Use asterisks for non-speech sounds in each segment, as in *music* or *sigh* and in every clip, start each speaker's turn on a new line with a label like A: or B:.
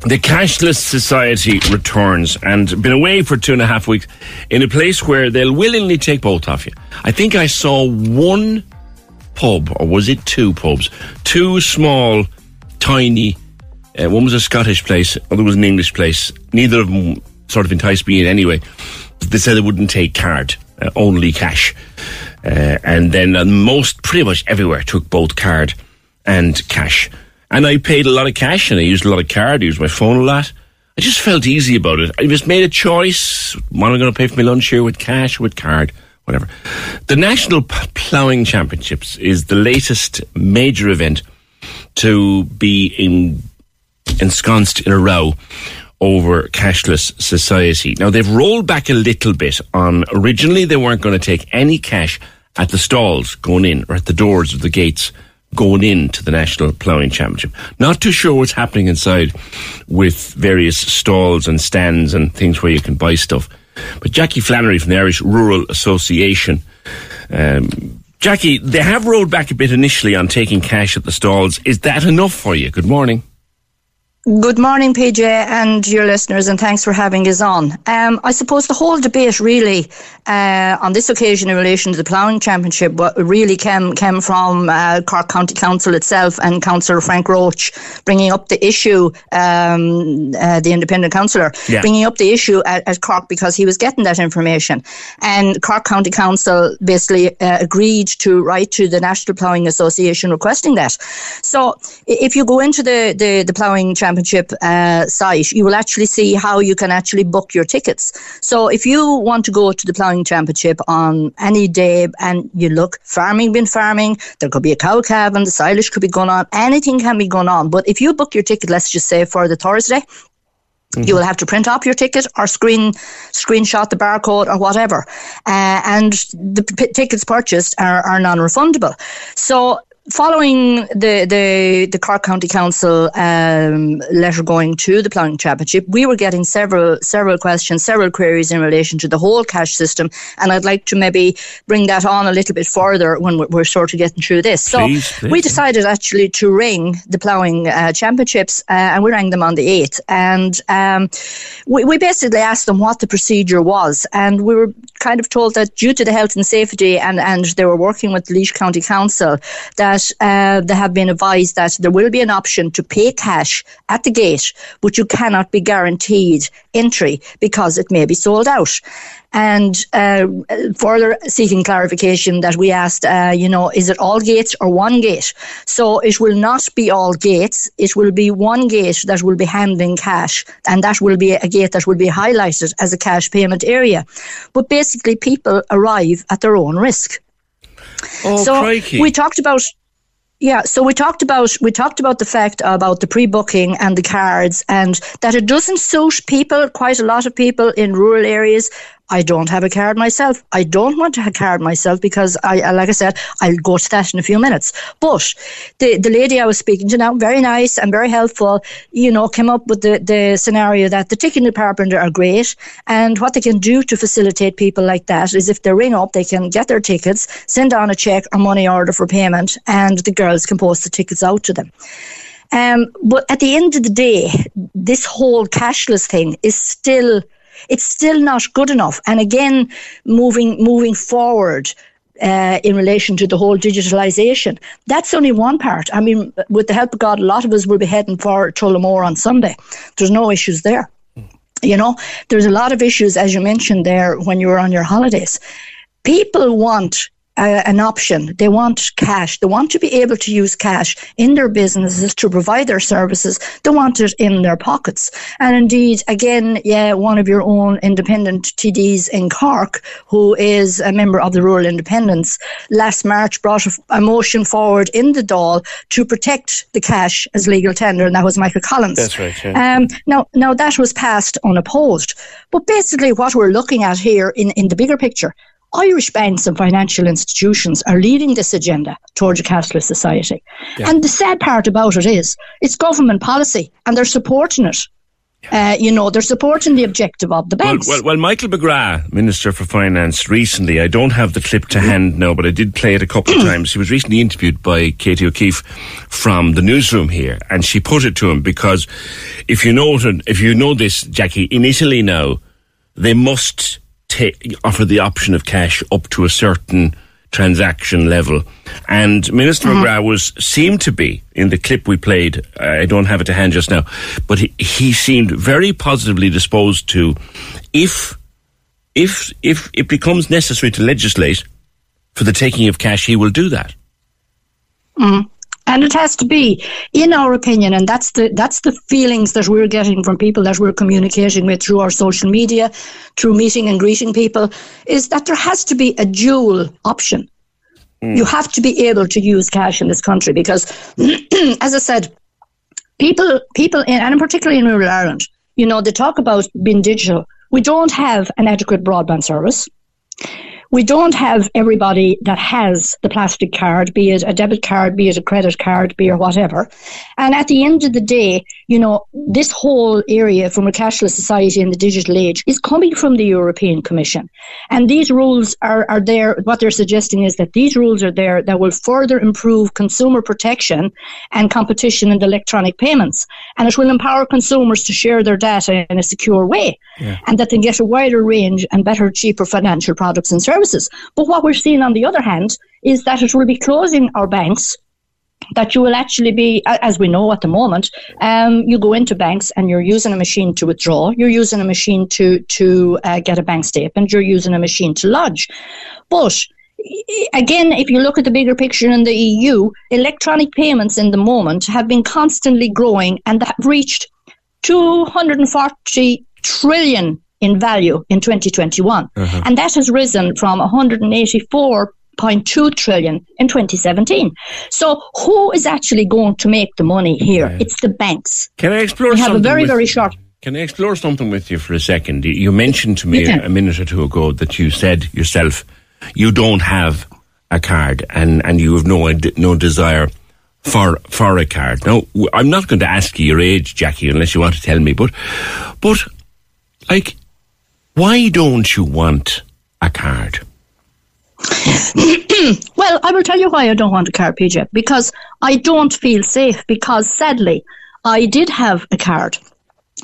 A: The cashless society returns and been away for two and a half weeks in a place where they'll willingly take both of you. I think I saw one pub, or was it two pubs? Two small, tiny, uh, one was a Scottish place, other was an English place. Neither of them sort of enticed me in anyway. They said they wouldn't take card, uh, only cash. Uh, and then uh, most, pretty much everywhere took both card and cash. And I paid a lot of cash and I used a lot of card, I used my phone a lot. I just felt easy about it. I just made a choice. What am I going to pay for my lunch here with cash, with card, whatever. The National Ploughing Championships is the latest major event to be in, ensconced in a row over cashless society. Now they've rolled back a little bit on originally they weren't going to take any cash at the stalls going in or at the doors of the gates going into the National Ploughing Championship. Not too sure what's happening inside with various stalls and stands and things where you can buy stuff. But Jackie Flannery from the Irish Rural Association, um, Jackie, they have rolled back a bit initially on taking cash at the stalls. Is that enough for you? Good morning.
B: Good morning, PJ, and your listeners, and thanks for having us on. Um, I suppose the whole debate really uh, on this occasion in relation to the ploughing championship really came came from uh, Cork County Council itself and Councillor Frank Roche bringing up the issue, um, uh, the independent councillor
A: Yeah.
B: bringing up the issue at, at Cork because he was getting that information, and Cork County Council basically uh, agreed to write to the National Ploughing Association requesting that. So if you go into the the, the ploughing championship uh, site, you will actually see how you can actually book your tickets. So if you want to go to the ploughing championship on any day and you look, farming been farming, there could be a cow calving, the silage could be going on, anything can be going on. But if you book your ticket, let's just say for the Thursday, you will have to print off your ticket or screen screenshot the barcode or whatever, uh, and the p- tickets purchased are, are non-refundable. So. Following the, the, the Cork County Council um, letter going to the ploughing championship, we were getting several several questions, several queries in relation to the whole cash system, and I'd like to maybe bring that on a little bit further when we're, we're sort of getting through this.
A: Please,
B: so
A: please,
B: we decided actually to ring the ploughing uh, championships, uh, and we rang them on the 8th. And um, we, we basically asked them what the procedure was. And we were kind of told that due to the health and safety, and, and they were working with the Laois County Council, that uh, they have been advised that there will be an option to pay cash at the gate, but you cannot be guaranteed entry because it may be sold out. And uh, further seeking clarification that we asked, uh, you know, is it all gates or one gate? So it will not be all gates. It will be one gate that will be handling cash, and that will be a gate that will be highlighted as a cash payment area. But basically, people arrive at their own risk.
A: Oh,
B: so
A: crikey.
B: we talked about yeah, so we talked about we talked about the fact about the pre-booking and the cards, and that it doesn't suit people. Quite a lot of people in rural areas. I don't have a card myself. I don't want to have a card myself because I, like I said, I'll go to that in a few minutes. But the the lady I was speaking to now, very nice and very helpful. You know, came up with the the scenario that the ticketing department are great, and what they can do to facilitate people like that is if they ring up, they can get their tickets, send on a check or money order for payment, and the girls can post the tickets out to them. Um, but at the end of the day, this whole cashless thing is still it's still not good enough. And again, moving moving forward, uh, in relation to the whole digitalisation. That's only one part. I mean, with the help of God, a lot of us will be heading for Tullamore on Sunday. There's no issues there. You know, there's a lot of issues, as you mentioned there, when you were on your holidays. People want uh, an option. They want cash. They want to be able to use cash in their businesses to provide their services. They want it in their pockets. And indeed, again, yeah, one of your own independent TDs in Cork, who is a member of the Rural Independents, last March brought a, a motion forward in the Dáil to protect the cash as legal tender, and that was Michael Collins.
A: That's right. Yeah.
B: Um, now, now that was passed unopposed. But basically, what we're looking at here in, in the bigger picture Irish banks and financial institutions are leading this agenda towards a cashless society. Yeah. And the sad part about it is it's government policy and they're supporting it. Uh, you know, they're supporting the objective of the banks.
A: Well, well, well, Michael McGrath, Minister for Finance, recently, I don't have the clip to hand now, but I did play it a couple of times. He was recently interviewed by Katie O'Keefe from the newsroom here, and she put it to him because if you know, if you know this, Jackie, in Italy now, they must take, offer the option of cash up to a certain transaction level. And Minister mm-hmm. McGrath was seemed to be in the clip we played. I don't have it to hand just now, but he, he seemed very positively disposed to, if if if it becomes necessary to legislate for the taking of cash, he will do that.
B: Mm. And it has to be, in our opinion, and that's the that's the feelings that we're getting from people that we're communicating with through our social media, through meeting and greeting people, is that there has to be a dual option. Mm. You have to be able to use cash in this country because, *clears throat* as I said, people people in, and particularly in rural Ireland, you know, they talk about being digital. We don't have an adequate broadband service we don't have everybody that has the plastic card, be it a debit card, be it a credit card, be it whatever. And at the end of the day, you know, this whole area from a cashless society in the digital age is coming from the European Commission. And these rules are, are there. What they're suggesting is that these rules are there that will further improve consumer protection and competition in electronic payments. And it will empower consumers to share their data in a secure way yeah. and that they get a wider range and better, cheaper financial products and services services. But what we're seeing on the other hand is that it will be closing our banks that you will actually be, as we know at the moment, um, you go into banks and you're using a machine to withdraw, you're using a machine to to uh, get a bank statement, you're using a machine to lodge. But again, if you look at the bigger picture in the EU, electronic payments in the moment have been constantly growing and have reached 240 trillion in value in 2021. Uh-huh. And that has risen from 184.2 trillion in 2017. So who is actually going to make the money here? Yeah. It's the banks.
A: Can I explore
B: we have a very, very short.
A: Can I explore something with you for a second? You mentioned to me a minute or two ago that you said yourself you don't have a card and, and you have no no desire for for a card. Now, I'm not going to ask you your age, Jackie, unless you want to tell me. But but like why don't you want a card? *clears throat*
B: well, I will tell you why I don't want a card, PJ. Because I don't feel safe. Because sadly, I did have a card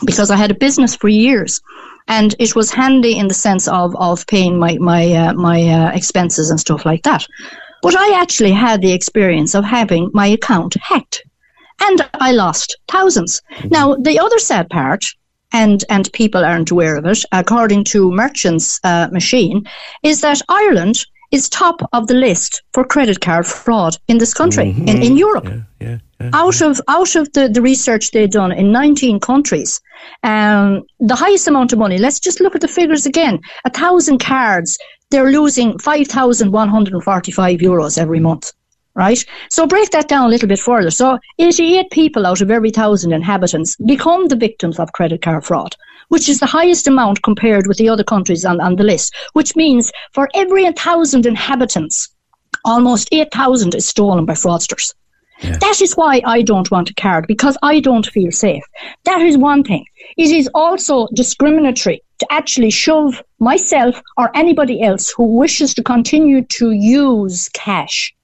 B: because I had a business for years, and it was handy in the sense of of paying my my uh, my uh, expenses and stuff like that. But I actually had the experience of having my account hacked, and I lost 1000s mm-hmm. Now, the other sad part and and people aren't aware of it, according to Merchants uh, Machine, is that Ireland is top of the list for credit card fraud in this country, mm-hmm. in, in Europe. Yeah, yeah, yeah, out of out of the, the research they've done in 19 countries, um, the highest amount of money. Let's just look at the figures again. A thousand cards, they're losing 5,145 euros every month right? So break that down a little bit further. So 88 people out of every thousand inhabitants become the victims of credit card fraud, which is the highest amount compared with the other countries on, on the list, which means for every thousand inhabitants, almost 8,000 is stolen by fraudsters. Yeah. That is why I don't want a card because I don't feel safe. That is one thing. It is also discriminatory to actually shove myself or anybody else who wishes to continue to use cash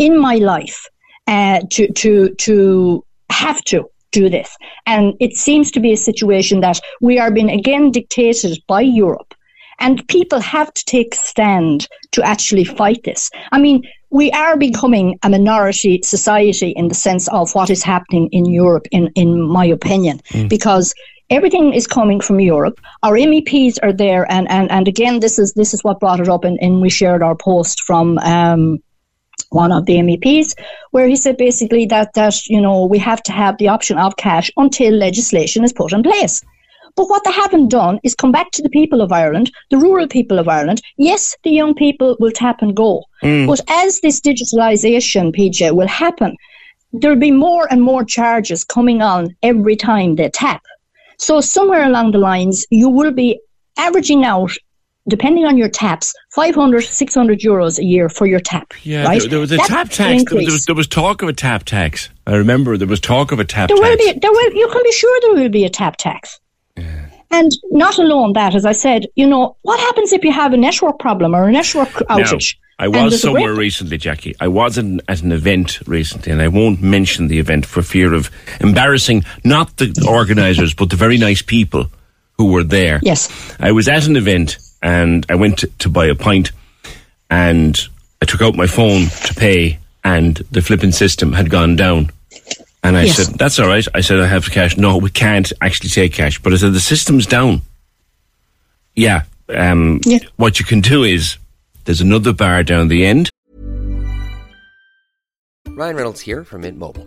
B: in my life uh, to to to have to do this. And it seems to be a situation that we are being again dictated by Europe. And people have to take stand to actually fight this. I mean, we are becoming a minority society in the sense of what is happening in Europe, in, in my opinion, because everything is coming from Europe. Our MEPs are there, and, and, and again, this is this is what brought it up, and, and we shared our post from. Um, one of the MEPs, where he said basically that that you know we have to have the option of cash until legislation is put in place. But what they haven't done is come back to the people of Ireland, the rural people of Ireland. Yes, the young people will tap and go, mm. but as this digitalisation, PJ, will happen, there'll be more and more charges coming on every time they tap. So somewhere along the lines, you will be averaging out, depending on your taps, 500, 600 euros a year for your tap.
A: Yeah,
B: right?
A: there, there was a
B: That's
A: tap tax. There was, there, was, talk of a tap tax. I remember there was talk of a tap
B: There
A: tax.
B: will be. There will. You can be sure there will be a tap tax. And not alone that, as I said, you know, what happens if you have a network problem or a network outage?
A: Now, I was somewhere recently, Jackie. I was in, at an event recently, and I won't mention the event for fear of embarrassing not the organisers, but the very nice people who were there.
B: Yes.
A: I was at an event, and I went to, to buy a pint, and I took out my phone to pay, and the flipping system had gone down. And I
B: Yes.
A: said, "That's all right." I said, "I have cash." No, we can't actually take cash. But I said, "The system's down." Yeah. Um,
B: Yeah.
A: What you can do is there's another bar down the end.
C: Ryan Reynolds here from Mint Mobile.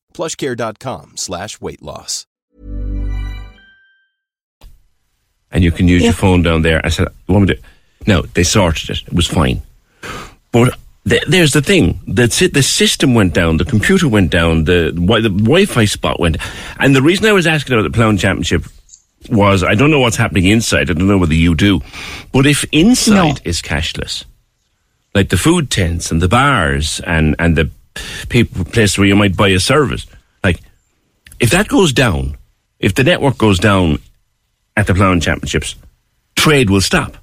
D: plushcare.com slash weight loss.
A: and you can use your phone down there. I said, "You want me to?" No, they sorted it. It was fine. But th- there's the thing: the si- the system went down, the computer went down, the wi- the Wi-Fi spot went. And the reason I was asking about the Plough Championship was I don't know what's happening inside. I don't know whether you do, but if inside
B: No.
A: is cashless, like the food tents and the bars and and the people place where you might buy a service, like if that goes down, if the network goes down at the Ploughing Championships, trade will stop.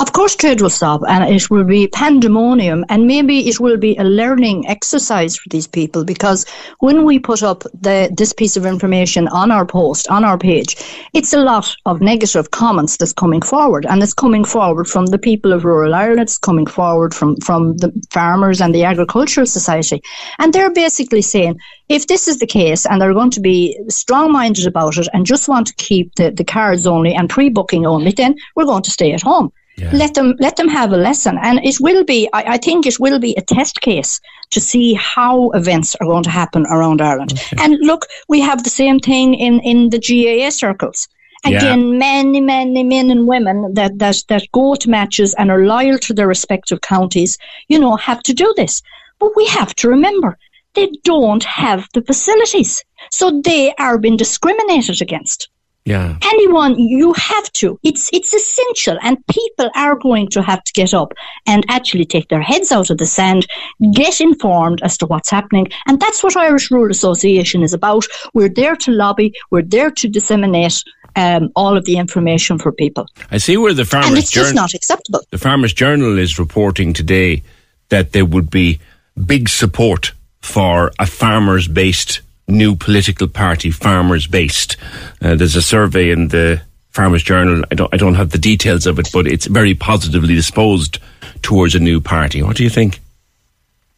B: Of course, trade will stop and it will be pandemonium, and maybe it will be a learning exercise for these people because when we put up the, this piece of information on our post, on our page, it's a lot of negative comments that's coming forward, and it's coming forward from the people of rural Ireland, it's coming forward from, from the farmers and the Agricultural Society. And they're basically saying, if this is the case and they're going to be strong minded about it and just want to keep the, the cards only and pre booking only, then we're going to stay at home. Let them let them have a lesson, and it will be. I, I think it will be a test case to see how events are going to happen around Ireland. And look, we have the same thing in in the GAA circles.
A: Yeah.
B: Again, many, many men and women that, that, that go to matches and are loyal to their respective counties, you know, have to do this. But we have to remember they don't have the facilities. So they are being discriminated against
A: Yeah.
B: anyone you have to. It's it's essential and people are going to have to get up and actually take their heads out of the sand get informed as to what's happening. And that's what irish rural association is about. We're there to lobby. We're there to disseminate um, all of the information for people.
A: I see where the
B: and
A: Farmers
B: it's just not acceptable.
A: The Farmers Journal is reporting today that there would be big support for a farmers-based new political party, farmers-based. Uh, there's a survey in the Farmers Journal. I don't, I don't have the details of it, but it's very positively disposed towards a new party. What do you think?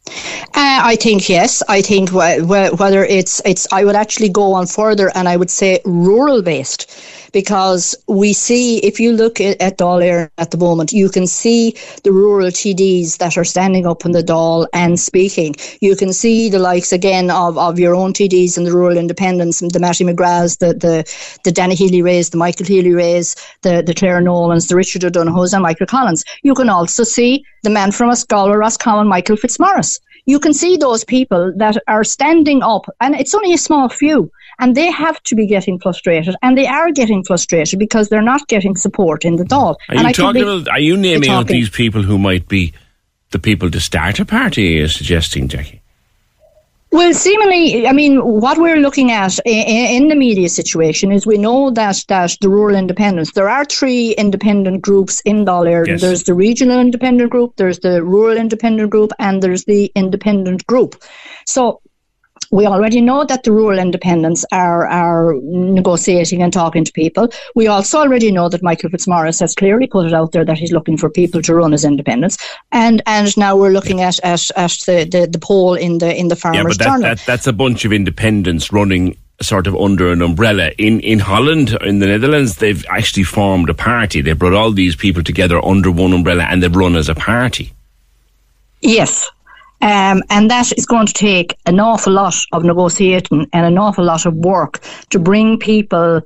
B: Uh, I think yes. I think wh- wh- whether it's it's, I would actually go on further, and I would say rural based, because we see, if you look at, Dáil Éireann at the moment, you can see the rural TDs that are standing up in the Dáil and speaking. You can see the likes again of, of your own TDs and the rural independents, the Matty McGraths, the, the, the Danny Healy-Raes, the Michael Healy-Raes, the, the Carol Nolans, the Richard O'Donoghue's and Michael Collins. You can also see the man from Escala, Roscommon, Michael Fitzmaurice you can see those people that are standing up, and it's only a small few, and they have to be getting frustrated, and they are getting frustrated because they're not getting support in the Dáil.
A: Are
B: and
A: you talking about, are you naming out these people who might be the people to start a party, you're suggesting, Jackie?
B: Well, seemingly, I mean, what we're looking at in, in, the media situation is we know that that the rural independents. There are three independent groups in Dáil Yes. There's the regional independent group, there's the rural independent group, and there's the independent group. So we already know that the rural independents are, are negotiating and talking to people. We also already know that Michael Fitzmaurice has clearly put it out there that he's looking for people to run as independents. And and now we're looking at, at, at the, the, the poll in the in the Farmers yeah, but that.
A: That, that's a bunch of independents running sort of under an umbrella. In in Holland, in the Netherlands, they've actually formed a party. They brought all these people together under one umbrella and they've run as a party.
B: Yes, um, and that is going to take an awful lot of negotiating and an awful lot of work to bring people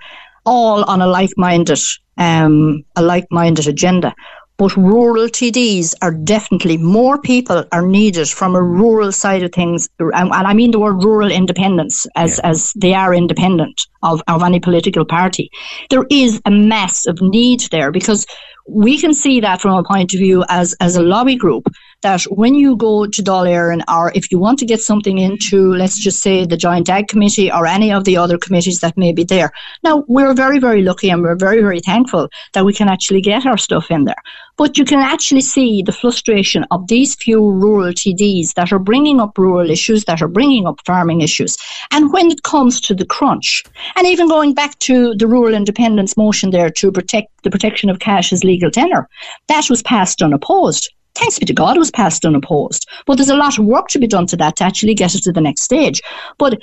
B: all on a like-minded, um, a like-minded agenda. But rural TDs are definitely more people are needed from a rural side of things, and, I mean the word rural independence as yeah. as they are independent of, of any political party. There is a massive need there because we can see that from a point of view as, as a lobby group that when you go to Dáil Éireann or if you want to get something into, let's just say, the Joint Ag Committee or any of the other committees that may be there. Now, we're very, very lucky and we're very, very thankful that we can actually get our stuff in there. But you can actually see the frustration of these few rural TDs that are bringing up rural issues, that are bringing up farming issues. And when it comes to the crunch, and even going back to the rural independence motion there to protect the protection of cash as legal tender, that was passed unopposed thanks be to God, it was passed unopposed. But there's a lot of work to be done to that to actually get it to the next stage. But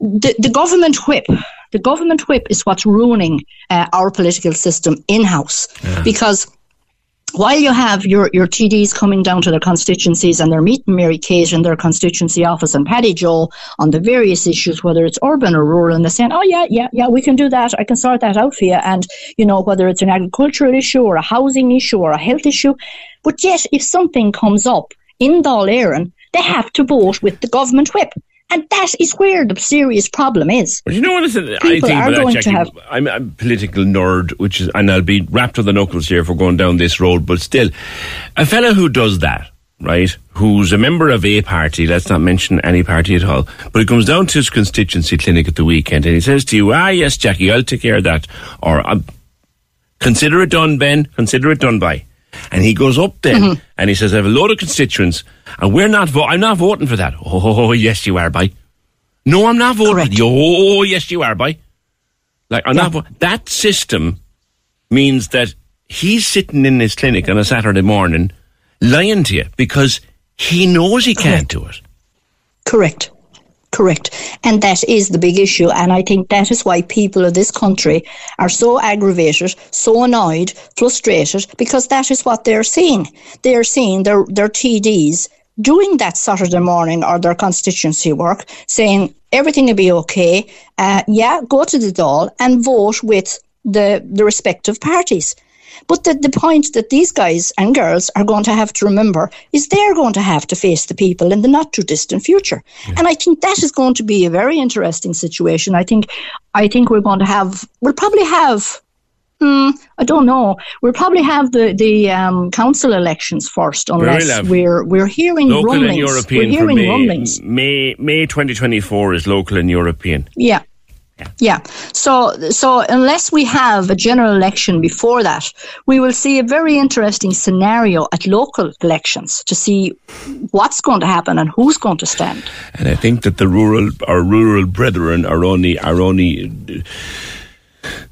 B: the, the government whip, the government whip is what's ruining uh, our political system in house yeah. because while you have your, your TDs coming down to their constituencies and they're meeting Mary Kate in their constituency office and Paddy Joe on the various issues, whether it's urban or rural, and they're saying, oh, yeah, yeah, yeah, we can do that. I can sort that out for you. And, you know, whether it's an agricultural issue or a housing issue or a health issue. But yet, if something comes up in Dáil Éireann, they have to vote with the government whip. And that is where the serious problem is.
A: But you know what is it? I think about that, Jackie, have, I'm a political nerd, which is, and I'll be wrapped to the knuckles here for going down this road, but still, a fellow who does that, right, who's a member of a party, let's not mention any party at all, but he comes down to his constituency clinic at the weekend and he says to you, ah, yes, Jackie, I'll take care of that. Or, uh, consider it done, Ben, consider it done by. And he goes up then mm-hmm. and he says, I have a load of constituents and we're not, vo- I'm not voting for that. Oh, yes, you are, by. No, I'm not voting. Correct. Oh, yes, you are, by. Like, I'm yeah. not vo- That system means that he's sitting in his clinic on a Saturday morning lying to you because he knows he can't do it.
B: Correct. Correct. And that is the big issue. And I think that is why people of this country are so aggravated, so annoyed, frustrated, because that is what they're seeing. They're seeing their, their TDs doing that Saturday morning or their constituency work, saying everything will be okay. Uh, yeah, go to the Dáil and vote with the, the respective parties. But the, the point that these guys and girls are going to have to remember is they're going to have to face the people in the not too distant future. Yeah. And I think that is going to be a very interesting situation. I think I think we're going to have we'll probably have Mm, I don't know. We'll probably have the the um, council elections first, unless we're we're hearing
A: local
B: rumblings. We're hearing
A: May,
B: rumblings.
A: May May 2024 is local and European.
B: Yeah, yeah. So, so unless we have a general election before that, we will see a very interesting scenario at local elections to see what's going to happen and who's going to stand.
A: And I think that the rural, our rural brethren are only, are only,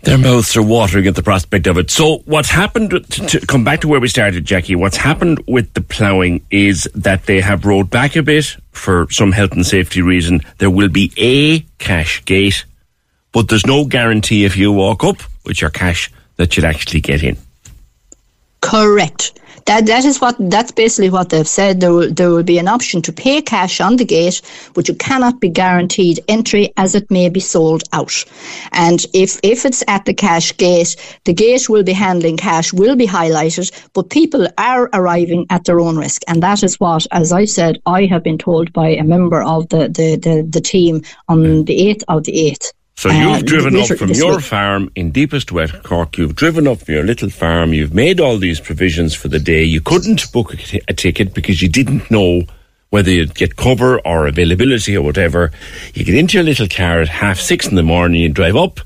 A: their mouths are watering at the prospect of it. So what's happened, to, to, come back to where we started, Jackie, what's happened with the ploughing is that they have rolled back a bit for some health and safety reason. There will be a cash gate but there's no guarantee if you walk up with your cash that you'd actually get in.
B: Correct. That that is what that's basically what they've said. There will there will be an option to pay cash on the gate, but you cannot be guaranteed entry as it may be sold out. And if if it's at the cash gate, the gate will be handling cash, will be highlighted, but people are arriving at their own risk. And that is what, as I said, I have been told by a member of the the, the, the team on hmm. the eighth of the eighth.
A: So you've
B: Uh,
A: driven up from your
B: week.
A: farm in deepest wet Cork. You've driven up from your little farm. You've made all these provisions for the day. You couldn't book a, t- a ticket because you didn't know whether you'd get cover or availability or whatever. You get into your little car at half six in the morning. You drive up.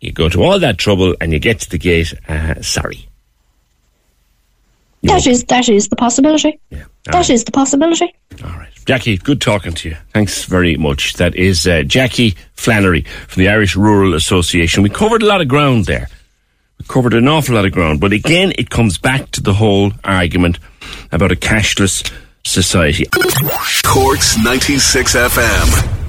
A: You go to all that trouble and you get to the gate. Uh, sorry.
B: That is that is the possibility.
A: Yeah.
B: That is the possibility.
A: All right. Jackie, good talking to you. Thanks very much. That is uh, Jackie Flannery from the Irish Rural Association. We covered a lot of ground there. We covered an awful lot of ground. But again, it comes back to the whole argument about a cashless society.
E: Corks 96 FM.